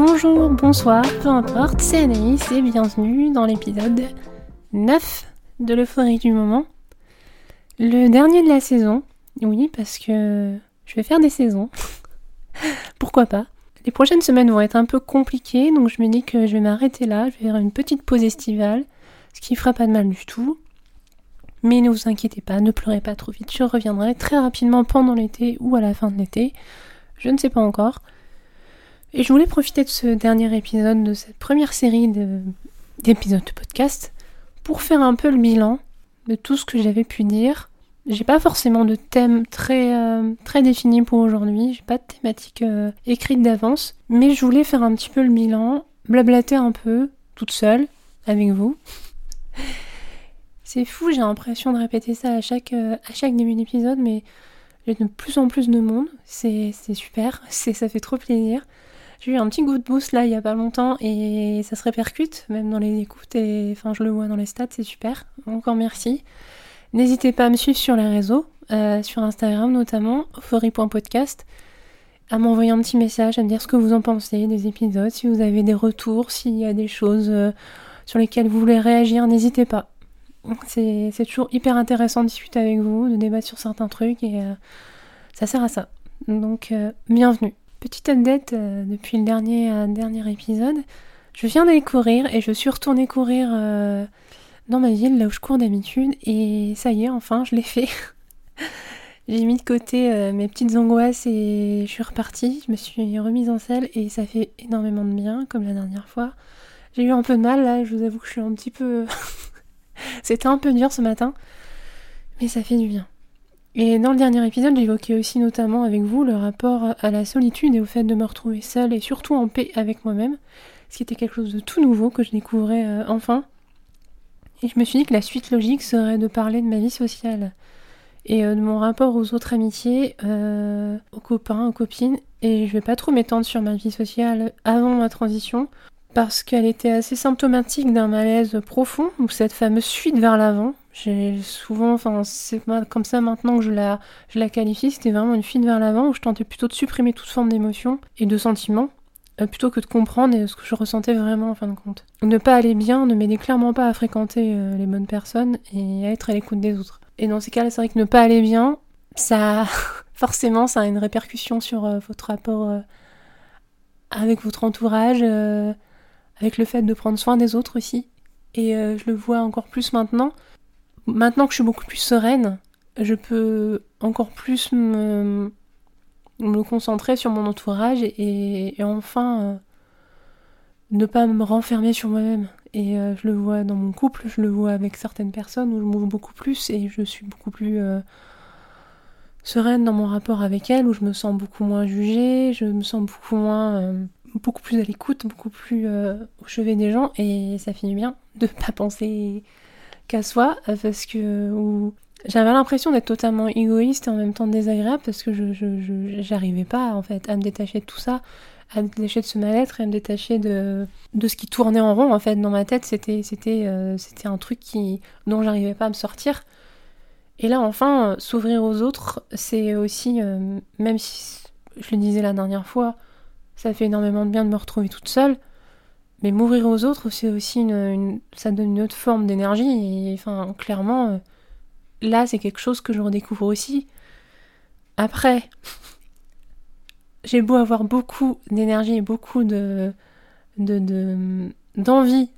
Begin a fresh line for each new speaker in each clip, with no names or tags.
Bonjour, bonsoir, peu importe, c'est Anaïs et bienvenue dans l'épisode 9 de l'euphorie du moment. Le dernier de la saison, oui, parce que je vais faire des saisons. Pourquoi pas? Les prochaines semaines vont être un peu compliquées, donc je me dis que je vais m'arrêter là, je vais faire une petite pause estivale, ce qui fera pas de mal du tout. Mais ne vous inquiétez pas, ne pleurez pas trop vite, je reviendrai très rapidement pendant l'été ou à la fin de l'été. Je ne sais pas encore. Et je voulais profiter de ce dernier épisode, de cette première série d'épisodes de, podcast, pour faire un peu le bilan de tout ce que j'avais pu dire. J'ai pas forcément de thème très, euh, très défini pour aujourd'hui, j'ai pas de thématique euh, écrite d'avance, mais je voulais faire un petit peu le bilan, blablater un peu, toute seule, avec vous. C'est fou, j'ai l'impression de répéter ça à chaque, euh, à chaque début d'épisode, mais j'ai de plus en plus de monde, c'est super, ça fait trop plaisir. J'ai eu un petit goût de boost là il y a pas longtemps et ça se répercute même dans les écoutes et enfin je le vois dans les stats, c'est super. Encore merci. N'hésitez pas à me suivre sur les réseaux, euh, sur Instagram notamment, euphorie.podcast, à m'envoyer un petit message, à me dire ce que vous en pensez des épisodes, si vous avez des retours, s'il y a des choses euh, sur lesquelles vous voulez réagir, n'hésitez pas. C'est toujours hyper intéressant de discuter avec vous, de débattre sur certains trucs et euh, ça sert à ça. Donc bienvenue. Petite update euh, depuis le dernier, euh, dernier épisode. Je viens d'aller courir et je suis retournée courir euh, dans ma ville, là où je cours d'habitude. Et ça y est, enfin, je l'ai fait. J'ai mis de côté mes petites angoisses et je suis repartie. Je me suis remise en selle et ça fait énormément de bien, comme la dernière fois. J'ai eu un peu de mal là, je vous avoue que je suis un petit peu. C'était un peu dur ce matin, mais ça fait du bien. Et dans le dernier épisode, j'évoquais aussi notamment avec vous le rapport à la solitude et au fait de me retrouver seule et surtout en paix avec moi-même, ce qui était quelque chose de tout nouveau que je découvrais euh, enfin. Et je me suis dit que la suite logique serait de parler de ma vie sociale et euh, de mon rapport aux autres amitiés, euh, aux copains, aux copines. Et je vais pas trop m'étendre sur ma vie sociale avant ma transition, parce qu'elle était assez symptomatique d'un malaise profond, ou cette fameuse fuite vers l'avant, j'ai souvent, enfin, c'est comme ça maintenant que je la, je la qualifie, c'était vraiment une fuite vers l'avant où je tentais plutôt de supprimer toute forme d'émotion et de sentiments, euh, plutôt que de comprendre ce que je ressentais vraiment en fin de compte. Ne pas aller bien ne m'aidait clairement pas à fréquenter euh, les bonnes personnes et à être à l'écoute des autres. Et dans ces cas-là, c'est vrai que ne pas aller bien, ça, forcément, ça a une répercussion sur euh, votre rapport avec votre entourage, avec le fait de prendre soin des autres aussi. Et je le vois encore plus maintenant Maintenant que je suis beaucoup plus sereine, je peux encore plus me, concentrer sur mon entourage et, enfin euh, ne pas me renfermer sur moi-même. Et euh, je le vois dans mon couple, je le vois avec certaines personnes où je m'ouvre beaucoup plus et je suis beaucoup plus euh, sereine dans mon rapport avec elles, où je me sens beaucoup moins jugée, je me sens beaucoup moins beaucoup plus à l'écoute, beaucoup plus au chevet des gens et ça finit bien de pas penser qu'à soi, euh, parce que j'avais l'impression d'être totalement égoïste et en même temps désagréable parce que je j'arrivais pas en fait à me détacher de tout ça, à me détacher de ce mal-être et à me détacher de, de ce qui tournait en rond en fait dans ma tête. C'était c'était euh, c'était un truc qui dont j'arrivais pas à me sortir. Et là enfin s'ouvrir aux autres, c'est aussi euh, même si je le disais la dernière fois, ça fait énormément de bien de me retrouver toute seule. Mais m'ouvrir aux autres, c'est aussi une, ça donne une autre forme d'énergie. Et enfin, clairement, euh, là, c'est quelque chose que je redécouvre aussi. Après, j'ai beau avoir beaucoup d'énergie et beaucoup de, de, d'envie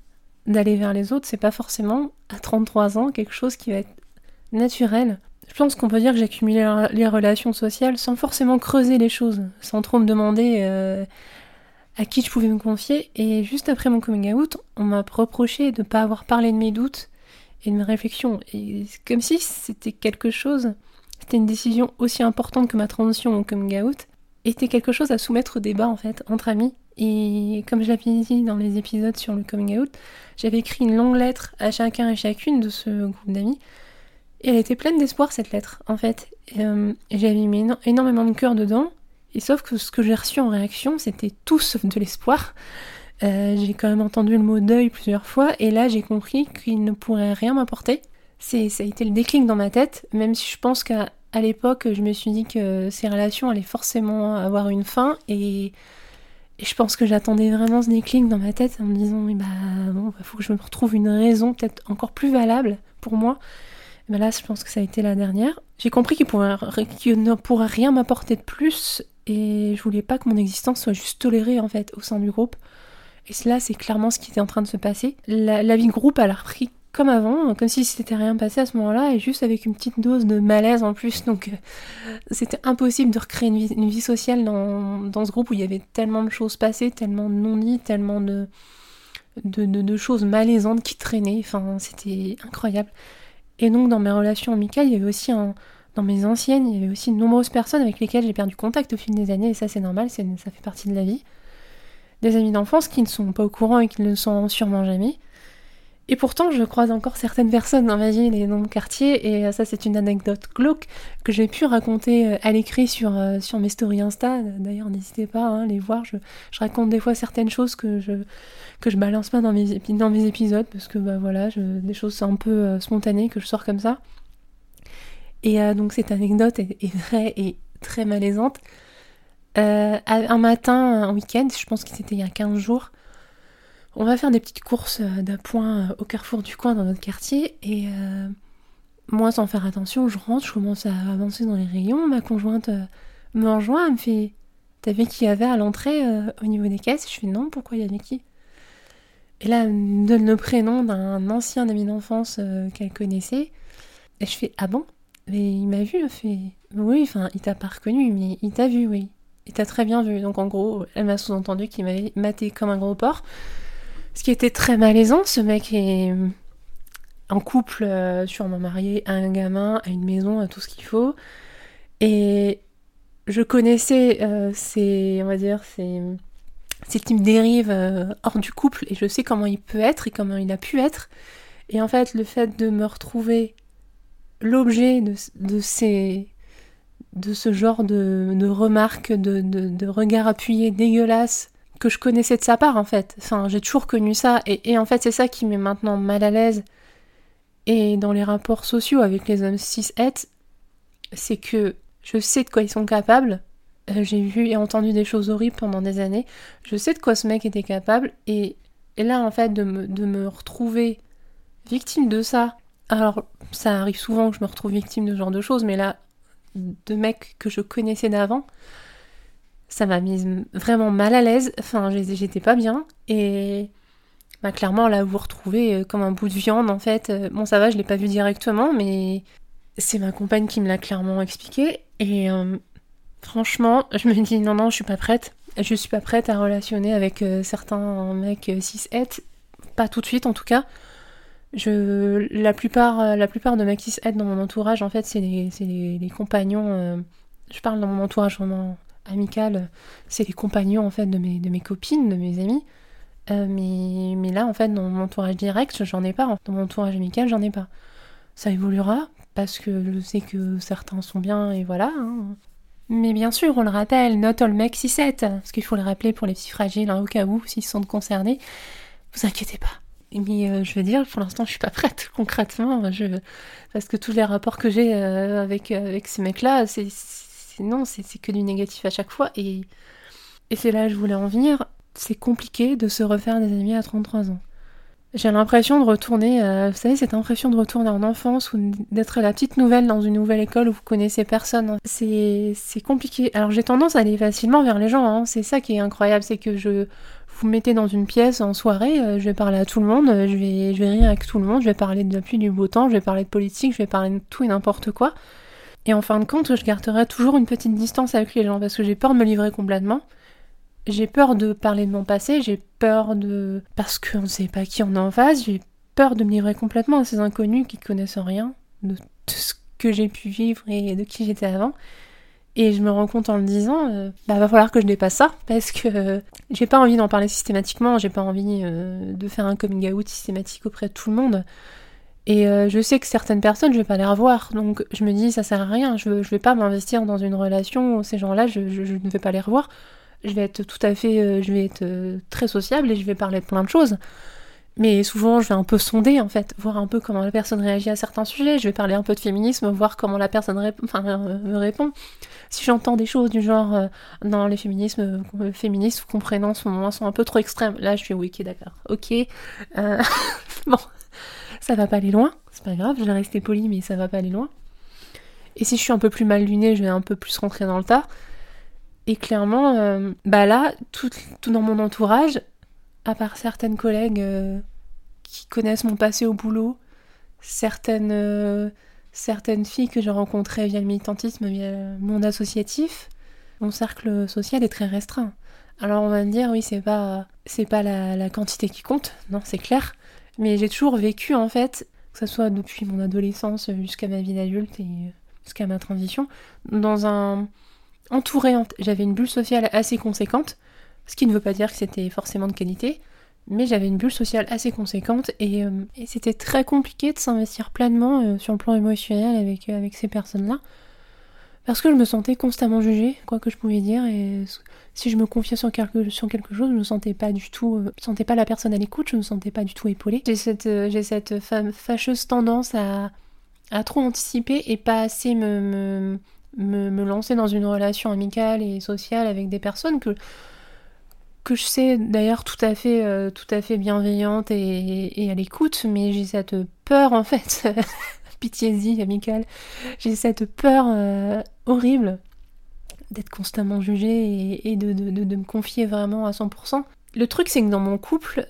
d'aller vers les autres, c'est pas forcément à 33 ans quelque chose qui va être naturel. Je pense qu'on peut dire que j'ai accumulé les relations sociales sans forcément creuser les choses, sans trop me demander euh, à qui je pouvais me confier. Et juste après mon coming out, on m'a reproché de ne pas avoir parlé de mes doutes et de mes réflexions. Et comme si c'était quelque chose, c'était une décision aussi importante que ma transition au coming out, était quelque chose à soumettre au débat en fait, entre amis. Et comme je l'avais dit dans les épisodes sur le coming out, j'avais écrit une longue lettre à chacun et chacune de ce groupe d'amis. Et elle était pleine d'espoir cette lettre, en fait. Euh, j'avais mis énormément de cœur dedans. Et sauf que ce que j'ai reçu en réaction, c'était tout sauf de l'espoir. Euh, j'ai quand même entendu le mot deuil plusieurs fois, et là j'ai compris qu'il ne pourrait rien m'apporter. Ça a été le déclic dans ma tête, même si je pense qu'à l'époque, je me suis dit que ces relations allaient forcément avoir une fin, et, je pense que j'attendais vraiment ce déclic dans ma tête en me disant, bah bon, il faut que je me retrouve une raison peut-être encore plus valable pour moi. Là, je pense que ça a été la dernière. J'ai compris qu'il ne pourrait rien m'apporter de plus et je voulais pas que mon existence soit juste tolérée en fait au sein du groupe. Et cela, c'est clairement ce qui était en train de se passer. La, vie de groupe, a repris comme avant, comme si c'était rien passé à ce moment-là, et juste avec une petite dose de malaise en plus. Donc euh, c'était impossible de recréer une vie, sociale dans, dans, ce groupe où il y avait tellement de choses passées, tellement de non-dits, tellement de, de, de, choses malaisantes qui traînaient. Enfin, c'était incroyable. Et donc dans mes relations amicales, il y avait aussi dans mes anciennes, il y avait aussi de nombreuses personnes avec lesquelles j'ai perdu contact au fil des années, et ça c'est normal, ça fait partie de la vie des amis d'enfance qui ne sont pas au courant et qui ne le sont sûrement jamais. Et pourtant, je croise encore certaines personnes dans ma ville et dans mon quartier, et ça, c'est une anecdote glauque que j'ai pu raconter euh, à l'écrit sur, euh, sur mes stories Insta. D'ailleurs, n'hésitez pas à hein, les voir. Je, raconte des fois certaines choses que je, que je balance pas dans mes, dans épisodes, parce que bah, voilà, des choses un peu euh, spontanées que je sors comme ça. Et donc, cette anecdote est vraie et très malaisante. Euh, un matin, un week-end, je pense que c'était il y a 15 jours, on va faire des petites courses euh, d'appoint euh, au carrefour du coin dans notre quartier et moi sans faire attention, je rentre, je commence à avancer dans les rayons, ma conjointe me rejoint, elle me fait T'as vu qui y avait à l'entrée au niveau des caisses? Je fais non, pourquoi il y avait qui? Et là, elle me donne le prénom d'un ancien ami d'enfance qu'elle connaissait. Et je fais Ah bon? Mais il m'a vu, elle fait Oui, enfin, il t'a pas reconnu, mais il t'a vu, oui. Et t'as très bien vu. Donc en gros, elle m'a sous-entendu qu'il m'avait maté comme un gros porc. Ce qui était très malaisant, ce mec est en couple, euh, sûrement marié, a un gamin, a une maison, a tout ce qu'il faut. Et je connaissais euh, ces, on va dire, ces, ces types dérives euh, hors du couple et je sais comment il peut être et comment il a pu être. Et en fait, le fait de me retrouver l'objet de, ces de ce genre de, remarques, de, de, regards appuyés dégueulasses que je connaissais de sa part en fait. Enfin, j'ai toujours connu ça et, en fait c'est ça qui m'est maintenant mal à l'aise. Et dans les rapports sociaux avec les hommes cis het c'est que je sais de quoi ils sont capables. Euh, j'ai vu et entendu des choses horribles pendant des années. Je sais de quoi ce mec était capable et, et là en fait de me, de me retrouver victime de ça. Alors ça arrive souvent que je me retrouve victime de ce genre de choses, mais là de mecs que je connaissais d'avant, ça m'a mise vraiment mal à l'aise. Enfin, j'étais pas bien. Et bah, clairement, là, vous retrouvez euh, comme un bout de viande, en fait. Euh, bon, ça va, je l'ai pas vu directement, mais c'est ma compagne qui me l'a clairement expliqué. Et euh, franchement, je me dis non, non, je suis pas prête. Je suis pas prête à relationner avec certains mecs cis-het. Pas tout de suite, en tout cas. Je, la, plupart, la plupart de qui aident dans mon entourage, en fait, c'est les, compagnons. Je parle dans mon entourage vraiment amical, c'est les compagnons en fait de mes, de mes copines, de mes amis. Euh, mais, mais là, en fait, dans mon entourage direct, j'en ai pas. Dans mon entourage amical, j'en ai pas. Ça évoluera parce que je sais que certains sont bien et voilà. Hein. Mais bien sûr, on le rappelle, not all mecs 6-7, parce qu'il faut le rappeler pour les petits fragiles, hein, au cas où, s'ils sont concernés. Vous inquiétez pas. Mais euh, je veux dire, pour l'instant, je suis pas prête concrètement. Parce que tous les rapports que j'ai euh, avec, avec ces mecs-là, c'est non, c'est que du négatif à chaque fois. Et, et c'est là que je voulais en venir. C'est compliqué de se refaire des amis à 33 ans. J'ai l'impression de retourner, vous savez, cette impression de retourner en enfance ou d'être la petite nouvelle dans une nouvelle école où vous connaissez personne. C'est compliqué. Alors j'ai tendance à aller facilement vers les gens, hein. c'est ça qui est incroyable, c'est que je, vous me mettez dans une pièce en soirée, euh, je vais parler à tout le monde, euh, je vais, je vais rire avec tout le monde, je vais parler de la pluie du beau temps, je vais parler de politique, je vais parler de tout et n'importe quoi. Et en fin de compte, je garderai toujours une petite distance avec les gens parce que j'ai peur de me livrer complètement. J'ai peur de parler de mon passé, j'ai peur de. parce qu'on ne sait pas qui on est en face, j'ai peur de me livrer complètement à ces inconnus qui connaissent rien de tout ce que j'ai pu vivre et de qui j'étais avant. Et je me rends compte en le disant, euh, bah va falloir que je dépasse ça, parce que euh, j'ai pas envie d'en parler systématiquement, j'ai pas envie euh, de faire un coming out systématique auprès de tout le monde. Et je sais que certaines personnes, je vais pas les revoir, donc je me dis ça sert à rien, je, je vais pas m'investir dans une relation ces gens-là, je, ne vais pas les revoir. Je vais être tout à fait, je vais être très sociable et je vais parler de plein de choses. Mais souvent, je vais un peu sonder, en fait, voir un peu comment la personne réagit à certains sujets. Je vais parler un peu de féminisme, voir comment la personne euh, me répond. Si j'entends des choses du genre, euh, non, les féminismes, euh, féministes, comprenez, en ce moment, sont un peu trop extrêmes. Là, je suis, oui, ok, d'accord. Ok. bon, ça va pas aller loin. C'est pas grave, je vais rester poli, mais ça va pas aller loin. Et si je suis un peu plus mal lunée, je vais un peu plus rentrer dans le tas. Et clairement, bah là, tout, tout dans mon entourage, à part certaines collègues qui connaissent mon passé au boulot, certaines, euh, certaines filles que j'ai rencontrées via le militantisme, via le monde associatif, mon cercle social est très restreint. Alors on va me dire oui c'est pas c'est pas la, quantité qui compte, non c'est clair, mais j'ai toujours vécu en fait, que ce soit depuis mon adolescence jusqu'à ma vie d'adulte et jusqu'à ma transition, dans un entouré, j'avais une bulle sociale assez conséquente, ce qui ne veut pas dire que c'était forcément de qualité, mais j'avais une bulle sociale assez conséquente et, euh, c'était très compliqué de s'investir pleinement euh, sur le plan émotionnel avec, euh, avec ces personnes-là. Parce que je me sentais constamment jugée, quoi que je pouvais dire, et si je me confiais sur quelque, chose, je me sentais pas du tout, je sentais pas la personne à l'écoute, je me sentais pas du tout épaulée. J'ai cette, cette fâcheuse tendance à, à trop anticiper et pas assez me, me, me lancer dans une relation amicale et sociale avec des personnes que que je sais d'ailleurs tout à fait euh, tout à fait bienveillante et, et à l'écoute, mais j'ai cette peur en fait, pitié-y amical, j'ai cette peur euh, horrible d'être constamment jugée et, de, me confier vraiment à 100%. Le truc c'est que dans mon couple,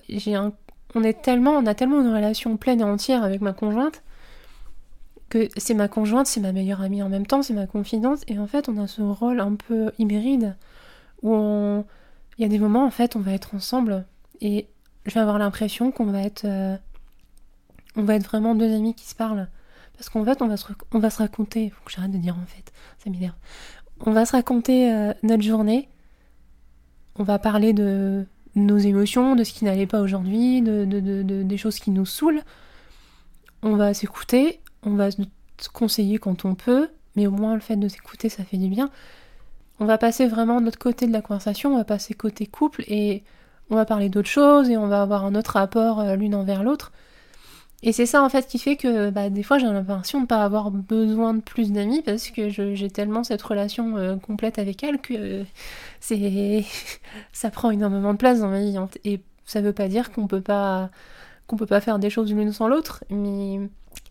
on est tellement, on a tellement une relation pleine et entière avec ma conjointe que c'est ma conjointe, c'est ma meilleure amie en même temps, c'est ma confidente, et en fait on a ce rôle un peu hybride où on il y a des moments, en fait, on va être ensemble et je vais avoir l'impression qu'on va être. Euh, va être vraiment deux amis qui se parlent. Parce qu'en fait, on va se, on va se raconter. Faut que j'arrête de dire en fait. Ça m'énerve. On va se raconter euh, notre journée. On va parler de nos émotions, de ce qui n'allait pas aujourd'hui, de, de, des choses qui nous saoulent. On va s'écouter. On va se conseiller quand on peut. Mais au moins, le fait de s'écouter, ça fait du bien. On va passer vraiment de l'autre côté de la conversation, on va passer côté couple et on va parler d'autres choses et on va avoir un autre rapport euh, l'une envers l'autre. Et c'est ça en fait qui fait que bah, des fois j'ai l'impression de ne pas avoir besoin de plus d'amis parce que j'ai tellement cette relation euh, complète avec elle que c'est ça prend énormément de place dans ma vie. Et ça veut pas dire qu'on peut pas peut pas faire des choses l'une sans l'autre, mais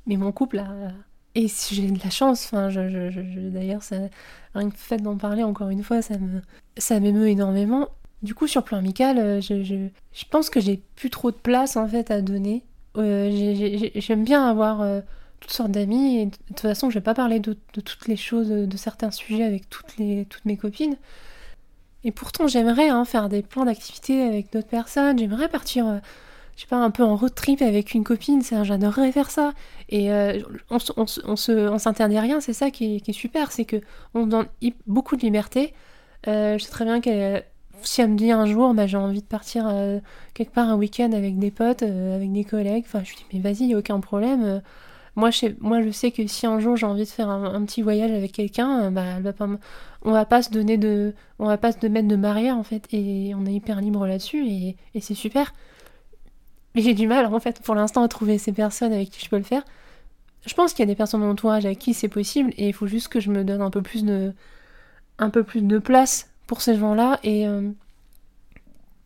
mais mon couple a, et si j'ai de la chance, enfin, je, je, je, d'ailleurs, rien que le fait d'en parler encore une fois, ça me, ça m'émeut énormément. Du coup, sur le plan amical, euh, je, je, je pense que j'ai plus trop de place en fait à donner. Euh, j'aime bien avoir euh, toutes sortes d'amis et de toute façon, je vais pas parler de, toutes les choses, de certains sujets avec toutes, les, toutes mes copines. Et pourtant, j'aimerais hein, faire des plans d'activité avec d'autres personnes. J'aimerais partir je sais pas, un peu en road trip avec une copine, j'adorerais faire ça. Et euh, on, on, on s'interdit rien, c'est ça qui est, super, c'est que on donne beaucoup de liberté. Euh, je sais très bien que si elle me dit un jour, bah, j'ai envie de partir euh, quelque part un week-end avec des potes, avec des collègues, enfin je lui dis mais vas-y, il a aucun problème. moi, je sais, moi je sais que si un jour j'ai envie de faire un, petit voyage avec quelqu'un, bah, on va pas se donner de, on va pas se mettre de barrière en fait, et on est hyper libre là-dessus et, c'est super. Mais j'ai du mal, en fait, pour l'instant, à trouver ces personnes avec qui je peux le faire. Je pense qu'il y a des personnes dans mon entourage avec qui c'est possible, et il faut juste que je me donne un peu plus de, un peu plus de place pour ces gens-là, et, euh,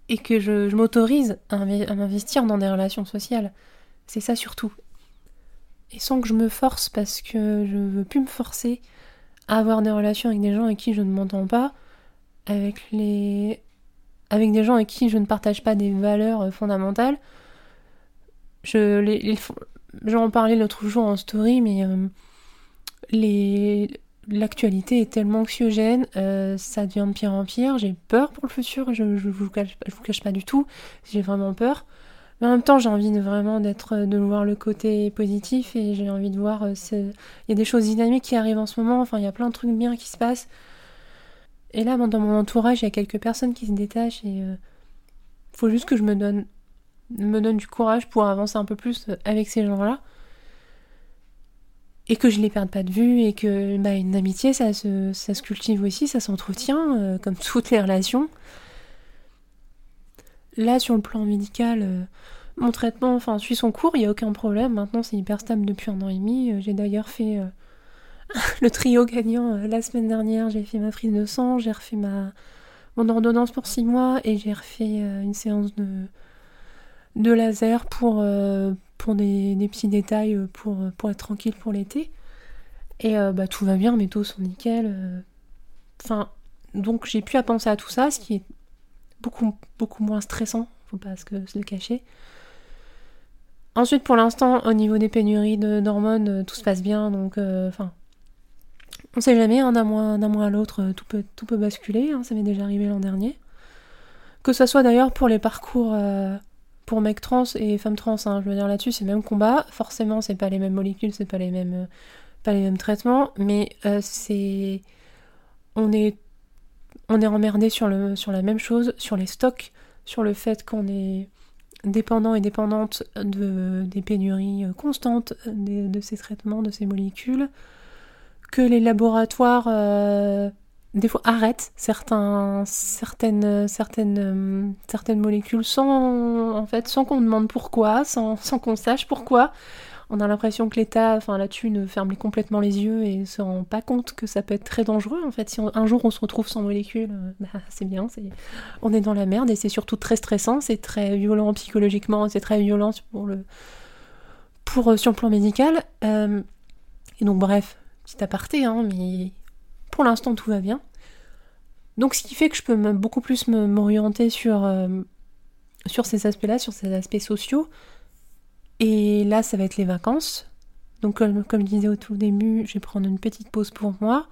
et que je, m'autorise à, m'investir dans des relations sociales. C'est ça surtout. Et sans que je me force, parce que je veux plus me forcer à avoir des relations avec des gens avec qui je ne m'entends pas, avec les avec des gens avec qui je ne partage pas des valeurs fondamentales, je, les, j'en parlais l'autre jour en story, mais euh, les, l'actualité est tellement anxiogène, euh, ça devient de pire en pire. J'ai peur pour le futur, je, je, vous, cache, pas du tout, j'ai vraiment peur. Mais en même temps, j'ai envie de vraiment d'être, de voir le côté positif et j'ai envie de voir. Euh, il y a des choses dynamiques qui arrivent en ce moment, enfin, il y a plein de trucs bien qui se passent. Et là, dans mon entourage, il y a quelques personnes qui se détachent et il faut juste que je me donne me donne du courage pour avancer un peu plus avec ces gens-là. Et que je les perde pas de vue et que bah, une amitié, ça se, ça se cultive aussi, ça s'entretient, euh, comme toutes les relations. Là, sur le plan médical, euh, mon traitement enfin, suit son cours, il n'y a aucun problème. Maintenant, c'est hyper stable depuis un an et demi. Euh, j'ai d'ailleurs fait le trio gagnant la semaine dernière. J'ai fait ma prise de sang, j'ai refait ma, mon ordonnance pour six mois et j'ai refait une séance de, de laser pour, pour des, petits détails pour, pour être tranquille pour l'été. Et bah, tout va bien, mes taux sont nickel. Enfin, donc j'ai pu à penser à tout ça, ce qui est beaucoup, beaucoup moins stressant, faut pas se le cacher. Ensuite, pour l'instant, au niveau des pénuries d'hormones, euh, tout se passe bien, donc euh, enfin, on sait jamais, hein, d'un mois, mois à l'autre, euh, tout peut, tout peut basculer, hein, ça m'est déjà arrivé l'an dernier. Que ce soit d'ailleurs pour les parcours pour mecs trans et femmes trans, hein, je veux dire là-dessus, c'est le même combat. Forcément, c'est pas les mêmes molécules, c'est pas les mêmes, pas les mêmes traitements, mais c'est, on est on est emmerdé sur, sur la même chose, sur les stocks, sur le fait qu'on est dépendant et dépendante de, des pénuries constantes de, ces traitements, de ces molécules, que les laboratoires euh, des fois arrêtent certains, certaines, certaines, certaines molécules sans, en fait, sans qu'on demande pourquoi, sans, qu'on sache pourquoi on a l'impression que l'État, enfin là-dessus, ne ferme complètement les yeux et se rend pas compte que ça peut être très dangereux. En fait, si un jour on se retrouve sans molécules, euh, bah, c'est bien, on est dans la merde et c'est surtout très stressant, c'est très violent psychologiquement, c'est très violent pour le, pour euh, sur le plan médical. Euh, et donc bref, petit aparté, hein, mais pour l'instant tout va bien. Donc ce qui fait que je peux beaucoup plus m'orienter sur, sur ces aspects-là, sur ces aspects sociaux. Et là, ça va être les vacances. Donc, comme, je disais au tout début, je vais prendre une petite pause pour moi.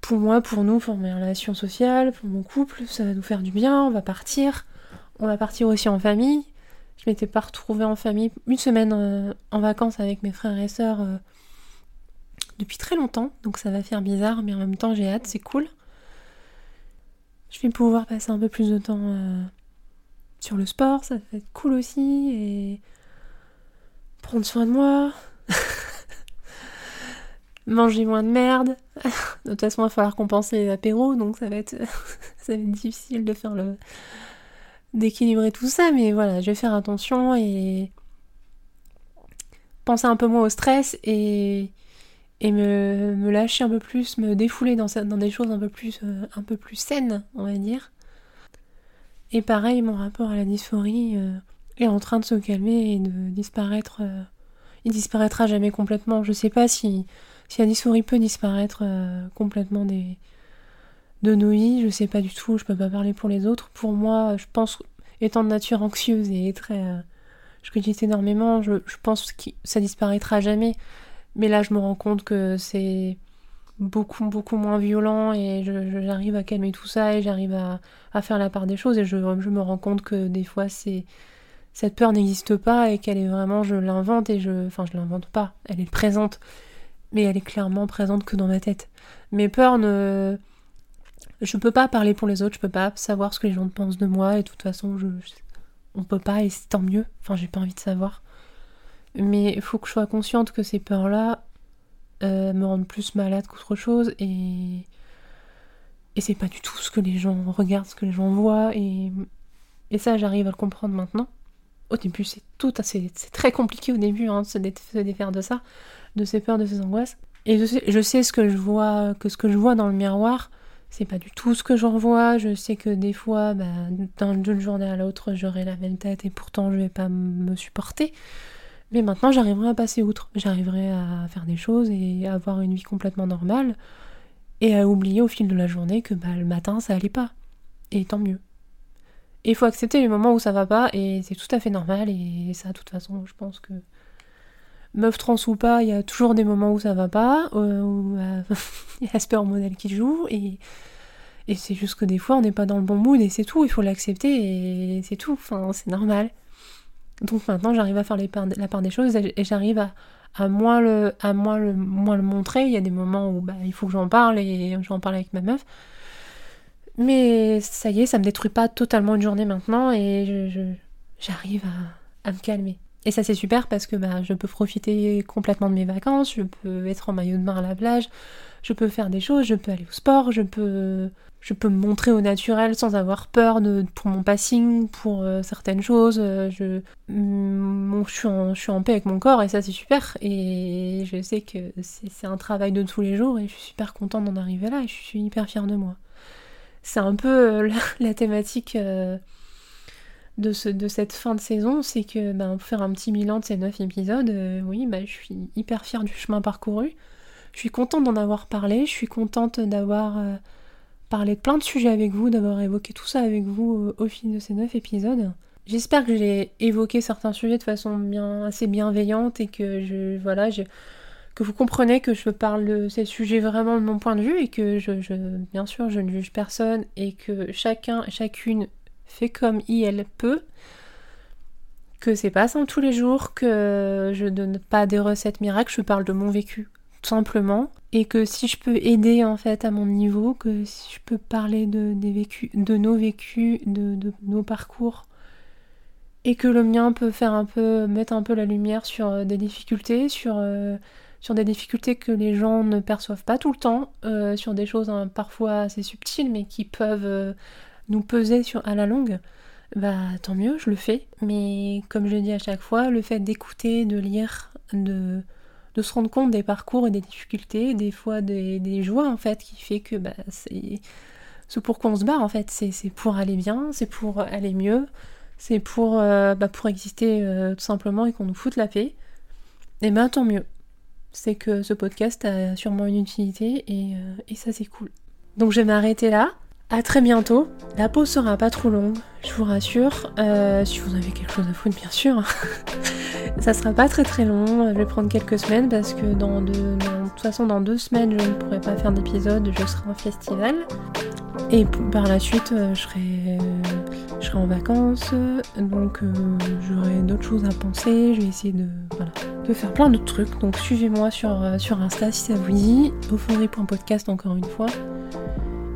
Pour moi, pour nous, pour mes relations sociales, pour mon couple, ça va nous faire du bien. On va partir. On va partir aussi en famille. Je m'étais pas retrouvée en famille une semaine euh, en vacances avec mes frères et sœurs euh, depuis très longtemps. Donc, ça va faire bizarre, mais en même temps, j'ai hâte, c'est cool. Je vais pouvoir passer un peu plus de temps euh, sur le sport, ça va être cool aussi. Et prendre soin de moi, manger moins de merde. de toute façon, il va falloir compenser l'apéro, donc ça va être, ça va être difficile de faire le d'équilibrer tout ça, mais voilà, je vais faire attention et penser un peu moins au stress et, et me, me lâcher un peu plus, me défouler dans, des choses un peu plus euh, un peu plus saines, on va dire. Et pareil, mon rapport à la dysphorie, euh, est en train de se calmer et de disparaître. Euh, il disparaîtra jamais complètement. Je sais pas si, si la dysphorie peut disparaître complètement des, de vies, je sais pas du tout, je peux pas parler pour les autres. Pour moi, je pense, étant de nature anxieuse et très. Je cogite énormément, je, je pense que ça disparaîtra jamais. Mais là, je me rends compte que c'est beaucoup, moins violent et j'arrive à calmer tout ça et j'arrive à, faire la part des choses et je, me rends compte que des fois, cette peur n'existe pas et qu'elle est vraiment, je l'invente et je, enfin je l'invente pas, elle est présente, mais elle est clairement présente que dans ma tête. Mes peurs ne, je peux pas parler pour les autres, je peux pas savoir ce que les gens pensent de moi et de toute façon je, on peut pas et c'est tant mieux. Enfin j'ai pas envie de savoir, mais il faut que je sois consciente que ces peurs là euh, me rendent plus malade qu'autre chose et et c'est pas du tout ce que les gens regardent, ce que les gens voient et et ça j'arrive à le comprendre maintenant au début, c'est tout, c'est très compliqué au début hein, de se, défaire de ça, de ces peurs, de ces angoisses. Et je sais, ce que je vois, que ce que je vois dans le miroir, c'est pas du tout ce que j'en vois. Je sais que des fois, bah, d'une journée à l'autre, j'aurai la même tête et pourtant je vais pas me supporter. Mais maintenant, j'arriverai à passer outre. J'arriverai à faire des choses et à avoir une vie complètement normale et à oublier au fil de la journée que bah, le matin, ça allait pas. Et tant mieux. Il faut accepter les moments où ça va pas, et c'est tout à fait normal, et ça, de toute façon, je pense que meuf trans ou pas, il y a toujours des moments où ça va pas, euh, où euh, il y a Asper modèle qui joue, et, et c'est juste que des fois on n'est pas dans le bon mood, et c'est tout, il faut l'accepter, et c'est tout, enfin, c'est normal. Donc maintenant j'arrive à faire la part des choses, et j'arrive à, moins, le, montrer, il y a des moments où bah, il faut que j'en parle, et j'en parle avec ma meuf, mais ça y est, ça me détruit pas totalement une journée maintenant et j'arrive à, me calmer. Et ça c'est super parce que bah, je peux profiter complètement de mes vacances, je peux être en maillot de bain à la plage, je peux faire des choses, je peux aller au sport, je peux, je peux me montrer au naturel sans avoir peur de, pour mon passing, pour euh, certaines choses. Euh, je, mm, je, suis en, paix avec mon corps et ça c'est super. Et je sais que c'est un travail de tous les jours et je suis super contente d'en arriver là et je suis hyper fière de moi. C'est un peu la, la thématique de, ce, de cette fin de saison, c'est que ben, pour faire un petit bilan de ces 9 épisodes, euh, oui, ben, je suis hyper fière du chemin parcouru. Je suis contente d'en avoir parlé, je suis contente d'avoir parlé de plein de sujets avec vous, d'avoir évoqué tout ça avec vous euh, au fil de ces 9 épisodes. J'espère que j'ai évoqué certains sujets de façon bien, assez bienveillante et que je, voilà, que vous comprenez que je parle de ces sujets vraiment de mon point de vue et que je, je bien sûr, je ne juge personne et que chacun, chacune fait comme il elle peut, que c'est pas simple tous les jours, que je donne pas des recettes miracles, je parle de mon vécu tout simplement, et que si je peux aider en fait à mon niveau, que si je peux parler de, des de nos vécus, de, nos parcours, et que le mien peut faire un peu, mettre un peu la lumière sur euh, des difficultés, sur, euh, sur des difficultés que les gens ne perçoivent pas tout le temps, euh, sur des choses hein, parfois assez subtiles mais qui peuvent nous peser à la longue, bah tant mieux, je le fais. Mais comme je le dis à chaque fois, le fait d'écouter, de lire, de, de se rendre compte des parcours et des difficultés, des fois des, joies en fait, qui fait que bah, c'est ce pour quoi on se bat en fait. C'est pour aller bien, c'est pour aller mieux, c'est pour, euh, bah, pour exister euh, tout simplement et qu'on nous foute la paix. Et ben tant mieux. C'est que ce podcast a sûrement une utilité et, euh, et ça c'est cool. Donc je vais m'arrêter là. A très bientôt. La pause sera pas trop longue, je vous rassure. Si vous avez quelque chose à foutre, bien sûr. ça sera pas très très long. Je vais prendre quelques semaines parce que dans de, toute façon, dans deux semaines, je ne pourrai pas faire d'épisode. Je serai en festival. Et par la suite, euh, je serai, en vacances. Donc euh, j'aurai d'autres choses à penser. Je vais essayer de, faire plein d'autres trucs. Donc suivez-moi sur, sur Insta si ça vous dit. Euphorie.podcast encore une fois.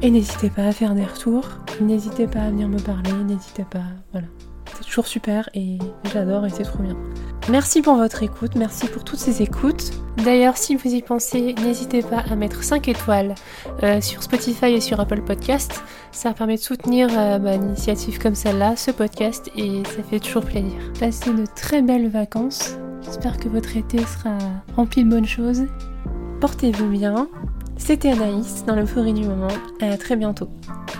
Et n'hésitez pas à faire des retours, n'hésitez pas à venir me parler, n'hésitez pas, voilà. C'est toujours super et j'adore et c'est trop bien. Merci pour votre écoute, merci pour toutes ces écoutes. D'ailleurs, si vous y pensez, n'hésitez pas à mettre 5 étoiles euh, sur Spotify et sur Apple Podcast. Ça permet de soutenir euh, bah, une initiative comme celle-là, ce podcast, et ça fait toujours plaisir. Passez de très belles vacances. J'espère que votre été sera rempli de bonnes choses. Portez-vous bien c'était Anaïs dans l'euphorie du moment. À très bientôt.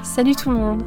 Salut tout le monde